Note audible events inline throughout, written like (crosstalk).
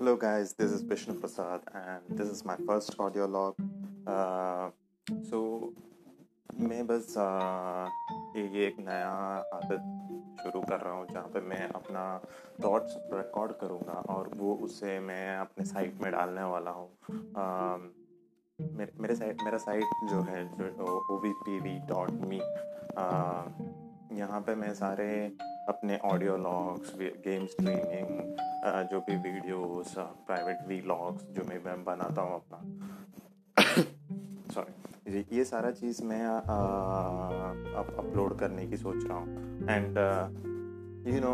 Hello, guys, this is Vishnu Prasad, and this is my first audio log. Uh, so, मैं बस uh, ये एक नया आदत शुरू कर रहा हूँ जहाँ पे मैं अपना थॉट्स रिकॉर्ड करूँगा और वो उसे मैं अपने साइट में डालने वाला हूँ। Uh, मेरे मेरे साइट मेरा साइट जो है O V P V dot me यहाँ पे मैं सारे अपने ऑडियो लॉग्स गेम स्ट्रीमिंग जो भी वीडियोस प्राइवेट वी लॉग्स जो मैं मैं बनाता हूँ अपना। (coughs) सॉरी ये सारा चीज़ मैं अब अपलोड करने की सोच रहा हूँ। एंड यू नो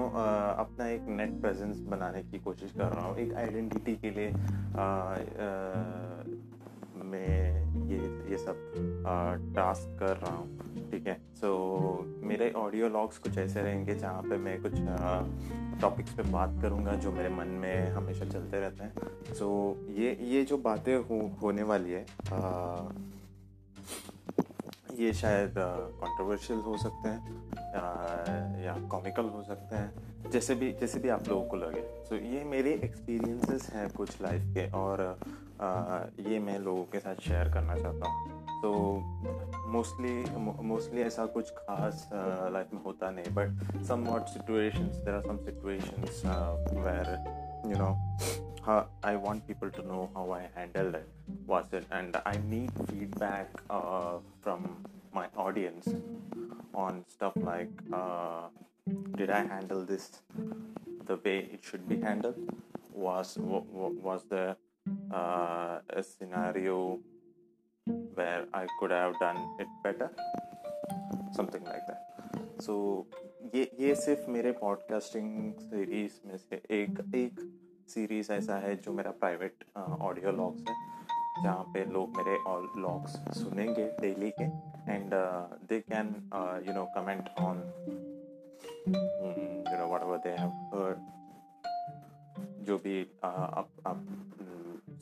अपना एक नेट प्रेजेंस बनाने की कोशिश कर रहा हूँ। एक आइडेंटिटी के लिए uh, uh, मैं ये ये सब टास्क कर रहा हूँ। ठीक है? सो so, मेरे ऑडियो लॉग्स कुछ ऐसे रहेंगे जहाँ पे मैं कुछ टॉपिक्स पे बात करूँगा जो मेरे मन में हमेशा चलते रहते हैं। सो so, ये ये जो बातें हो, होने वाली है आ, ये शायद कंट्रोवर्शियल हो सकते हैं या कॉमिकल हो सकते हैं जैसे भी जैसे भी आप लोगों को लगे। सो so, ये मेरे एक्सपीरियंसेस हैं कुछ लाइफ के और आ, ये मैं लोगों के साथ शेयर करना चाहता हूँ। तो मोस्टली मोस्टली ऐसा कुछ खास लाइफ में होता नहीं but some what situations there are some situations where you know how I want people to know how I handled it was it and I need feedback uh, from my audience on stuff like uh, did I handle this the way it should be handled was was there uh, a scenario where I could have done it better. Something like that. So ये ये सिर्फ़ मेरे podcasting series में से एक एक series ऐसा है जो मेरा प्राइवेट ऑडियो लॉग्स है जहाँ पे लोग मेरे लॉग्स सुनेंगे डेली के and they can you know comment on you know whatever they have heard जो भी uh, आप आप mm,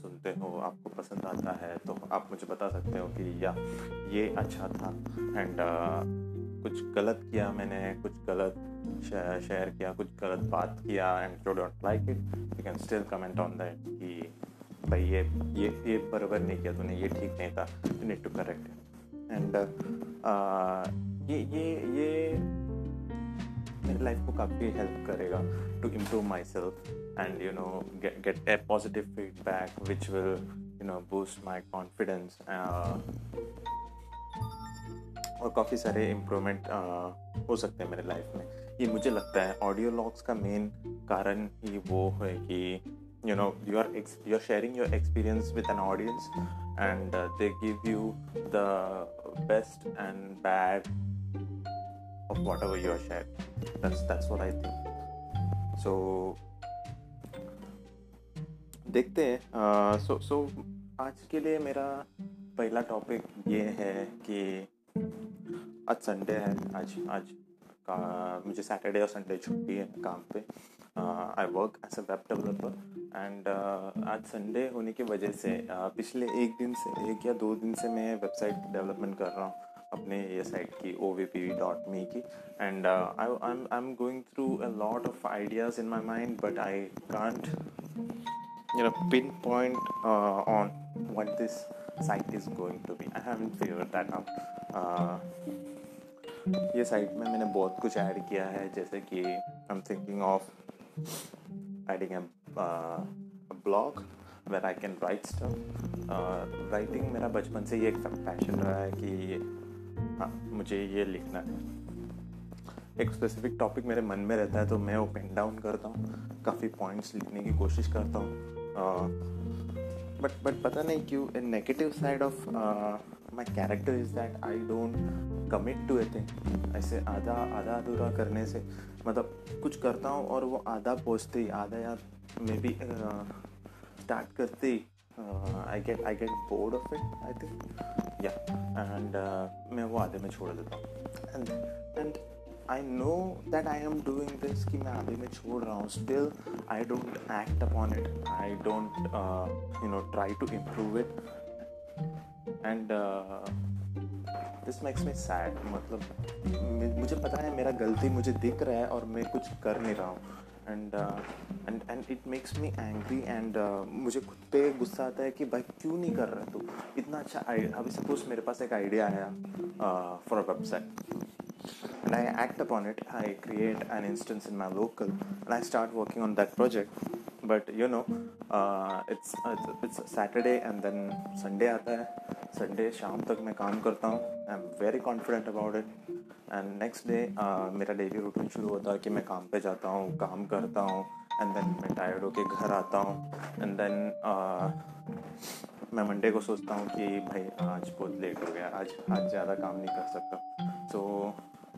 सुनते हो आपको पसंद आता है तो आप मुझे बता सकते हो कि या ये अच्छा था। एंड uh, कुछ गलत किया मैंने कुछ गलत शेयर किया कुछ गलत बात किया and you don't like it you can still comment on that कि भाई ये ये ये बराबर नहीं किया तूने ये ठीक नहीं था you need to correct and ये ये ये मेरी लाइफ को काफ़ी हेल्प करेगा to improve myself and you know get get a positive feedback which will you know boost my confidence और काफ़ी सारे इम्प्रूवमेंट हो सकते हैं मेरे लाइफ में ये मुझे लगता है ऑडियो लॉग्स का मेन कारण ही वो है कि you know you are you are sharing your experience with an audience and they give you the best and bad of whatever you are sharing that's that's what i think so देखते हैं। सो सो आज के लिए मेरा पहला topic ये है कि आज संडे है आज आज का मुझे सैटरडे और संडे छुट्टी है काम पे। I work as a web developer and आज संडे होने की वजह से uh, पिछले एक दिन से एक या दो दिन से मैं वेबसाइट डेवलपमेंट कर रहा हूँ अपने ये साइट की O V P V dot me की। And I I am going through a lot of ideas in my mind but I can't you know pinpoint uh, on what this site is going to be. I haven't figured that out. Uh, ये site में मैंने बहुत कुछ add किया है जैसे कि I am thinking of adding blog where I can write stuff writing मेरा बचपन से ही एक पैशन रहा है कि हाँ मुझे ये लिखना है। एक स्पेसिफिक टॉपिक मेरे मन में रहता है तो मैं वो पेन डाउन करता हूँ। काफ़ी पॉइंट्स लिखने की कोशिश करता हूँ। बट बट पता नहीं क्यों negative side of my character is that I don't commit to a thing ऐसे आधा आधा अधूरा करने से मतलब कुछ करता हूँ और वो आधा पहुँचते ही, आधा या मे बी स्टार्ट करते ही I get I get bored of it I think या एंड मैं वो आधे में छोड़ देता हूँ. And and I know that I am doing this कि मैं आधे में छोड़ रहा हूँ। Still I don't act upon it I don't you know try to improve it and this makes me sad मतलब मुझे पता है मेरा गलती मुझे दिख रहा है और मैं कुछ कर नहीं रहा हूँ। And and and it makes me angry and मुझे खुद पे गुस्सा आता है कि भाई क्यों नहीं कर रहा तू? इतना अच्छा आइडिया अभी सपोज़ मेरे पास एक आइडिया आया for a website and I act upon it. I create an instance in my local and I start working on that project. But you know, uh, it's, it's it's Saturday and then Sunday आता है Sunday शाम तक मैं काम करता हूँ I am very confident about it and next day मेरा daily routine शुरू होता है कि मैं काम पे जाता हूँ काम करता हूँ एंड देन मैं टायर्ड होके घर आता हूँ एंड देन uh, मैं मंडे को सोचता हूँ कि भाई आज बहुत लेट हो गया आज आज ज़्यादा काम नहीं कर सकता तो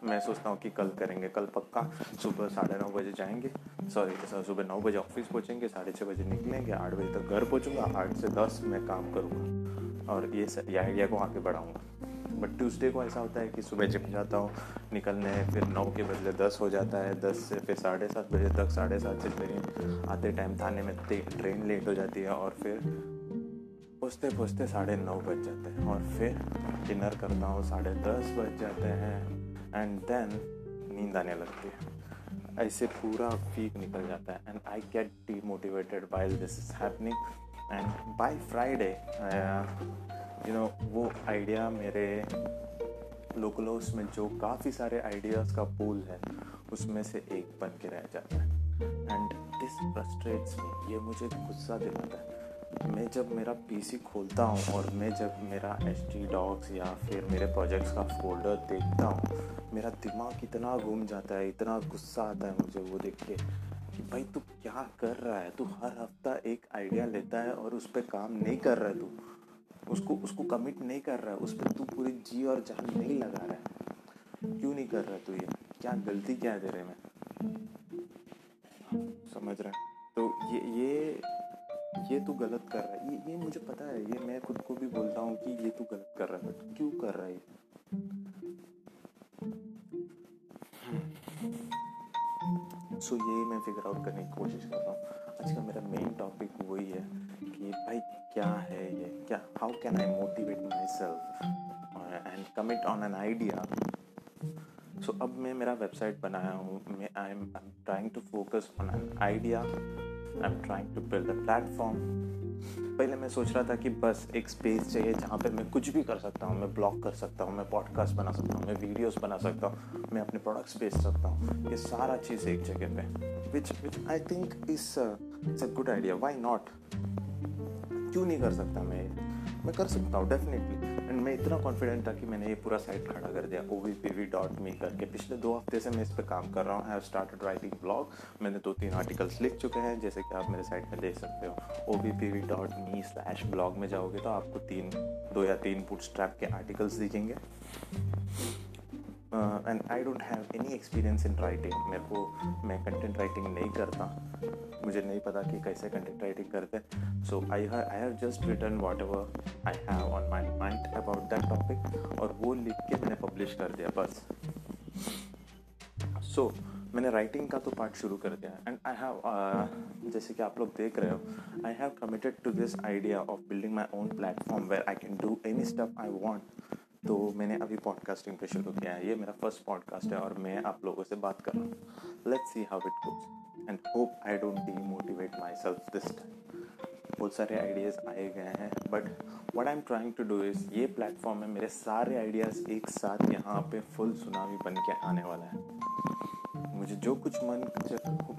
मैं सोचता हूँ कि कल करेंगे, कल पक्का। सुबह साढ़े नौ बजे जाएँगे। सॉरी सुबह नौ बजे ऑफ़िस पहुँचेंगे, साढ़े छः बजे निकलेंगे, आठ बजे तक घर पहुँचूँगा, आठ से दस मैं काम करूँगा। और ये ये आइडिया को आगे बढ़ाऊँगा। बट ट्यूसडे को ऐसा होता है कि सुबह जिम जाता हूँ, निकलने फिर नौ के बदले दस हो जाता है, दस से फिर साढ़े सात बजे तक, साढ़े सात से मेरी आते टाइम थाने में ट्रेन लेट हो जाती है और फिर पहुँचते पहुँचते साढ़े नौ बज जाते हैं। और फिर डिनर करता हूँ, साढ़े दस बज जाते हैं। एंड देन नींद आने लगती है। ऐसे पूरा वीक निकल जाता है। And I get demotivated by this is happening and by Friday you know वो आइडिया मेरे लोकलोस में जो काफ़ी सारे आइडियाज़ का पूल है, उसमें से एक बन के रह जाता है। एंड दिस फ्रस्ट्रेट्स मी ये मुझे गुस्सा दिलाता है। मैं जब मेरा पीसी खोलता हूँ और मैं जब मेरा एच डी डॉक्स या फिर मेरे प्रोजेक्ट्स का फोल्डर देखता हूँ, मेरा दिमाग इतना घूम जाता है, इतना गुस्सा आता है मुझे वो देख के कि भाई तू क्या कर रहा है? तू हर हफ़्ता एक आइडिया लेता है और उस पर काम नहीं कर रहा है तू। उसको उसको कमिट नहीं कर रहा है, उस पर तू पूरी जी और जान नहीं लगा रहा है। क्यों नहीं कर रहा तू ये? क्या गलती क्या है तेरे में? समझ रहा है? तो ये ये ये तू गलत कर रहा है। ये ये मुझे पता है ये मैं खुद को भी बोलता हूँ कि ये तू गलत कर रहा है बट क्यों कर रहा है सो so, ये मैं फिगर आउट करने की कोशिश कर रहा हूँ। आज का मेरा मेन टॉपिक वही है कि भाई क्या है ये? क्या how can I motivate myself and commit on an idea so अब मैं मेरा वेबसाइट बनाया हूँ मैं I am trying to focus on an idea I am trying to build a platform पहले मैं सोच रहा था कि बस एक स्पेस चाहिए जहाँ पे मैं कुछ भी कर सकता हूँ, मैं ब्लॉग कर सकता हूँ, मैं पॉडकास्ट बना सकता हूँ, मैं वीडियोस बना सकता हूँ, मैं अपने प्रोडक्ट्स बेच सकता हूँ। ये सारा चीज़ एक जगह पे। Which which I think is it's a good idea why not क्यों नहीं कर सकता मैं मैं कर सकता हूँ डेफिनेटली एंड मैं इतना कॉन्फिडेंट था कि मैंने ये पूरा साइट खड़ा कर दिया O V P V dot me करके। पिछले दो हफ़्ते से मैं इस पर काम कर रहा हूँ। आई स्टार्टेड राइटिंग ब्लॉग मैंने दो तीन आर्टिकल्स लिख चुके हैं, जैसे कि आप मेरे साइट में देख सकते हो। O V P V dot me slash blog में जाओगे तो आपको तीन, दो या तीन स्ट्रैप के आर्टिकल्स दिखेंगे। And I don't have any experience in writing मेरे को मैं कंटेंट राइटिंग नहीं करता. मुझे नहीं पता कि कैसे कंटेंट राइटिंग करते so I I have just written whatever I have on my mind about that topic और वो लिख के मैंने पब्लिश कर दिया बस. सो so, मैंने राइटिंग का तो पार्ट शुरू कर दिया. एंड आई हैव जैसे कि आप लोग देख रहे हो I have committed to this idea of building my own platform where I can do any step I want तो मैंने अभी पॉडकास्टिंग पे शुरू किया है। ये मेरा फ़र्स्ट पॉडकास्ट है और मैं आप लोगों से बात कर रहा हूँ। Let's see how it goes and hope I don't demotivate myself this time बहुत सारे आइडियाज़ आए गए हैं but what I am trying to do is ये प्लेटफॉर्म में मेरे सारे आइडियाज़ एक साथ यहाँ पे फुल सुनामी बन के आने वाला है। मुझे जो कुछ मन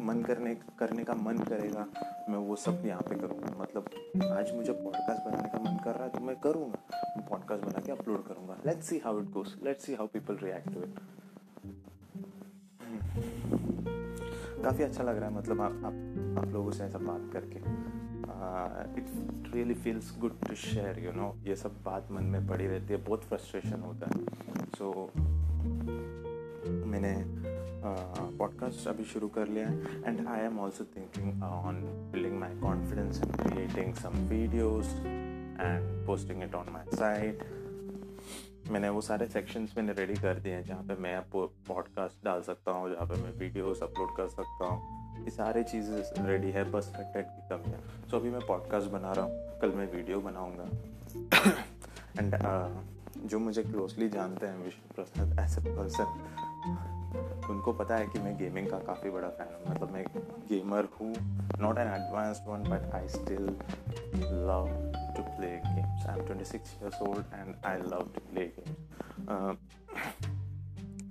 मन करने करने का मन करेगा मैं वो सब यहाँ पे करूँगा। मतलब आज मुझे पॉडकास्ट बनाने का मन कर रहा है तो मैं करूँगा। पॉडकास्ट बना के अपलोड करूँगा। Let's see how it goes let's see how people react to it काफ़ी अच्छा लग रहा है मतलब आप आप, आप लोगों से ऐसा बात करके। It really feels good to share you know ये सब बात मन में पड़ी रहती है बहुत फ्रस्ट्रेशन होता है। सो so, मैंने पॉडकास्ट uh, अभी शुरू कर लिया है। And I am also thinking on building my confidence and creating some videos and posting it on my site मैंने वो सारे सेक्शंस मैंने रेडी कर दिए हैं जहाँ पे मैं पॉडकास्ट डाल सकता हूँ जहाँ पे मैं वीडियोस अपलोड कर सकता हूँ। ये सारे चीज़ें रेडी है बस कंटेंट की कमी है। सो so, अभी मैं पॉडकास्ट बना रहा हूँ कल मैं वीडियो बनाऊँगा। एंड uh, जो मुझे क्लोजली जानते हैं Vishnu Prasad as a person उनको पता है कि मैं गेमिंग का काफ़ी बड़ा फ़ैन हूँ। मतलब मैं गेमर हूँ not an advanced one but I still love to play games I am twenty six years old and I love to play games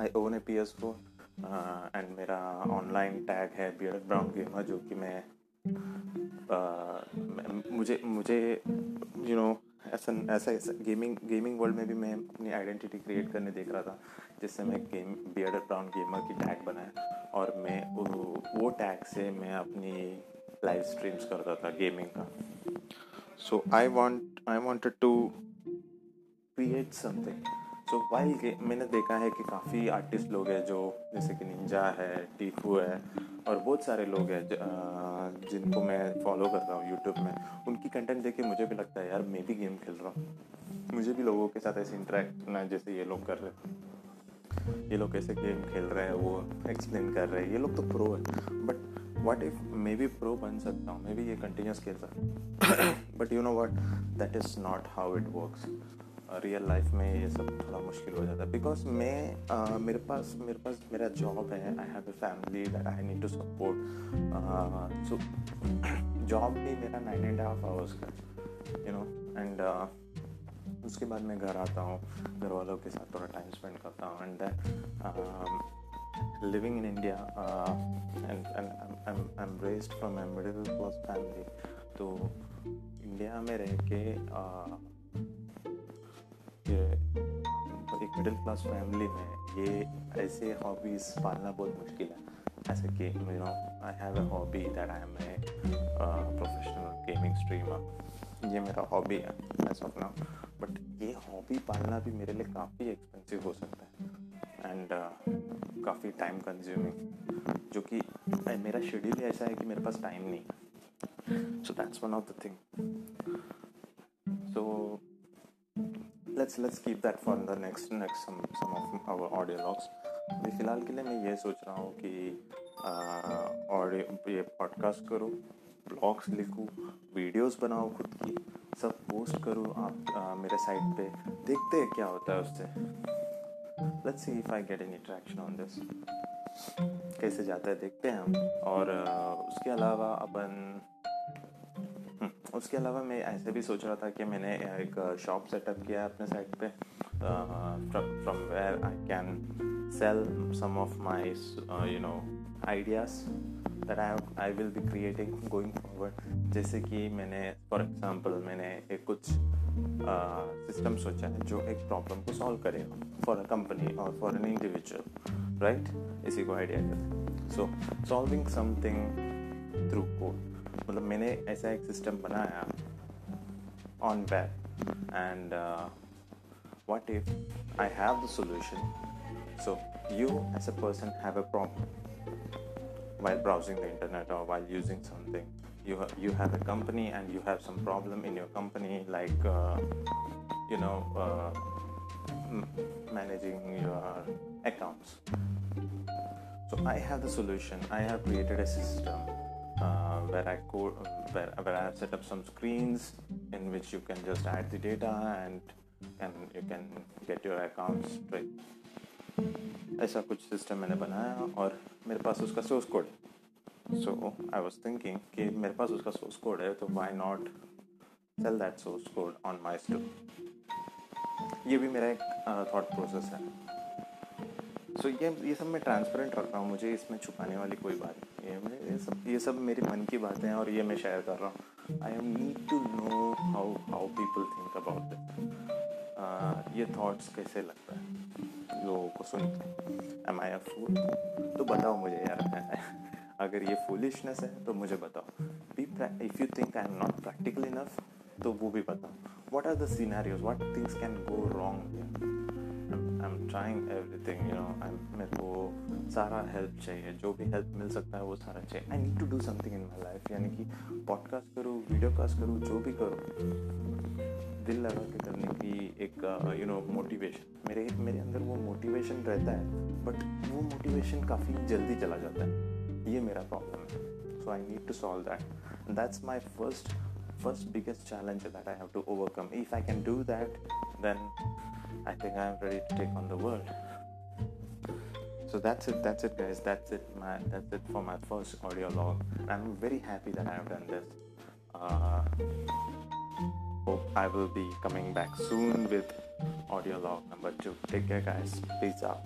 I own a P S four and मेरा online tag है beard brown gamer जो कि मैं uh, मुझे मुझे you you no know, ऐसा ऐसा gaming gaming world में भी मैं अपनी आइडेंटिटी क्रिएट करने देख रहा था, जिससे मैं गेम बियर्ड ब्राउन गेमर की टैग बनाया और मैं वो टैग से मैं अपनी लाइव स्ट्रीम्स करता था गेमिंग का। So I want I wanted to create something so while मैंने देखा है कि काफ़ी आर्टिस्ट लोग हैं जो, जैसे कि निंजा है टीफू है, और बहुत सारे लोग हैं जिनको मैं फॉलो कर रहा हूँ यूट्यूब में, उनकी कंटेंट देख के मुझे भी लगता है, यार, मैं भी गेम खेल रहा हूँ। मुझे भी लोगों के साथ ऐसे इंटरेक्ट करना है, जैसे ये लोग कर रहे हैं। ये लोग कैसे गेम खेल रहे हैं, वो एक्सप्लेन कर रहे हैं। ये लोग तो प्रो है। But what if maybe pro बन सकता हूँ, मे बी ये कंटिन्यूस खेल सकता but you know what that is not how it works real life में ये सब थोड़ा मुश्किल हो जाता है। बिकॉज़ मैं मेरे पास मेरे पास मेरा जॉब है I have a family that I need to support so job भी मेरा नाइन एंड हाफ़ आवर्स का यू नो एंड उसके बाद मैं घर आता हूँ घर वालों के साथ थोड़ा टाइम स्पेंड करता हूँ and living in India raised from a middle class family तो इंडिया में रह के uh, एक मिडिल क्लास फैमिली में ये ऐसे हॉबीज़ पालना बहुत मुश्किल है। ऐसे कि you know I have a hobby that I am a professional gaming streamer ये मेरा हॉबी है एज ऑफ़ बट ये हॉबी पालना भी मेरे लिए काफ़ी एक्सपेंसिव हो सकता है। एंड uh, काफ़ी टाइम कंज्यूमिंग जो कि मेरा शेड्यूल ही ऐसा है कि मेरे पास टाइम नहीं है। So that's one of the thing let's let's keep that for the next next some some of our audio logs. अभी फ़िलहाल के लिए मैं ये सोच रहा हूँ कि ऑडियो ये पॉडकास्ट करूँ ब्लॉग्स लिखूँ वीडियोस बनाऊँ खुद की सब पोस्ट करूँ आप आ, मेरे साइट पे। देखते हैं क्या होता है उससे। Let's see if I get any traction on this कैसे जाता है देखते हैं हम। और आ, उसके अलावा अपन उसके अलावा मैं ऐसे भी सोच रहा था कि मैंने एक शॉप सेटअप किया है अपने साइट पे। From where I can sell some of my you know ideas that I I will be creating going forward जैसे कि मैंने फॉर एग्जांपल मैंने एक कुछ सिस्टम uh, सोचा है जो एक प्रॉब्लम को सॉल्व करेगा फॉर अ कंपनी और फॉर एन इंडिविजुअल राइट इसी को आइडिया करते so solving something through code मतलब मैंने ऐसा एक सिस्टम बनाया on web and what if I have the solution? So you as a person have a problem while browsing the internet or while using something. You ha- you have a company and you have some problem in your company like uh, you know uh, m- managing your accounts. So I have the solution. I have created a system uh, where I code where, where I have set up some screens in which you can just add the data and and you can get your account straight. ऐसा कुछ system मैंने बनाया और मेरे पास उसका source code है। So I was thinking कि मेरे पास उसका सोर्स कोड है तो why not sell that source code on my store ये भी मेरा एक थॉट uh, प्रोसेस है। सो so, ये ये सब मैं ट्रांसपेरेंट रख रहा हूँ मुझे इसमें छुपाने वाली कोई बात नहीं। है। ये सब ये सब मेरे मन की बातें हैं और ये मैं शेयर कर रहा हूँ। I am need to know how how people think about this ये थॉट्स कैसे लगता है? लोगों को सुन एम आई अ फूल तो बताओ मुझे यार। (laughs) अगर ये फूलिशनेस है तो मुझे बताओ। Be if you think I am not practical enough तो वो भी बताओ। What are the scenarios what things can go wrong I am trying everything you know I मेरे को सारा हेल्प चाहिए जो भी हेल्प मिल सकता है वो सारा चाहिए। I need to do something in my life यानी कि पॉडकास्ट करूँ वीडियो कास्ट करूँ जो भी करूँ दिल लगा के करने की एक यू नो मोटिवेशन मेरे मेरे अंदर वो मोटिवेशन रहता है बट वो मोटिवेशन काफ़ी जल्दी चला जाता है। ये मेरा प्रॉब्लम है। So I need to solve that that's my first first biggest challenge that I have to overcome. If I can do that, then I think I am ready to take on the world. so that's it that's it guys. That's it my that's it for my first audio log. I'm very happy that i have done this. Uh, hope i will be coming back soon with audio log number two. Take care guys. Peace out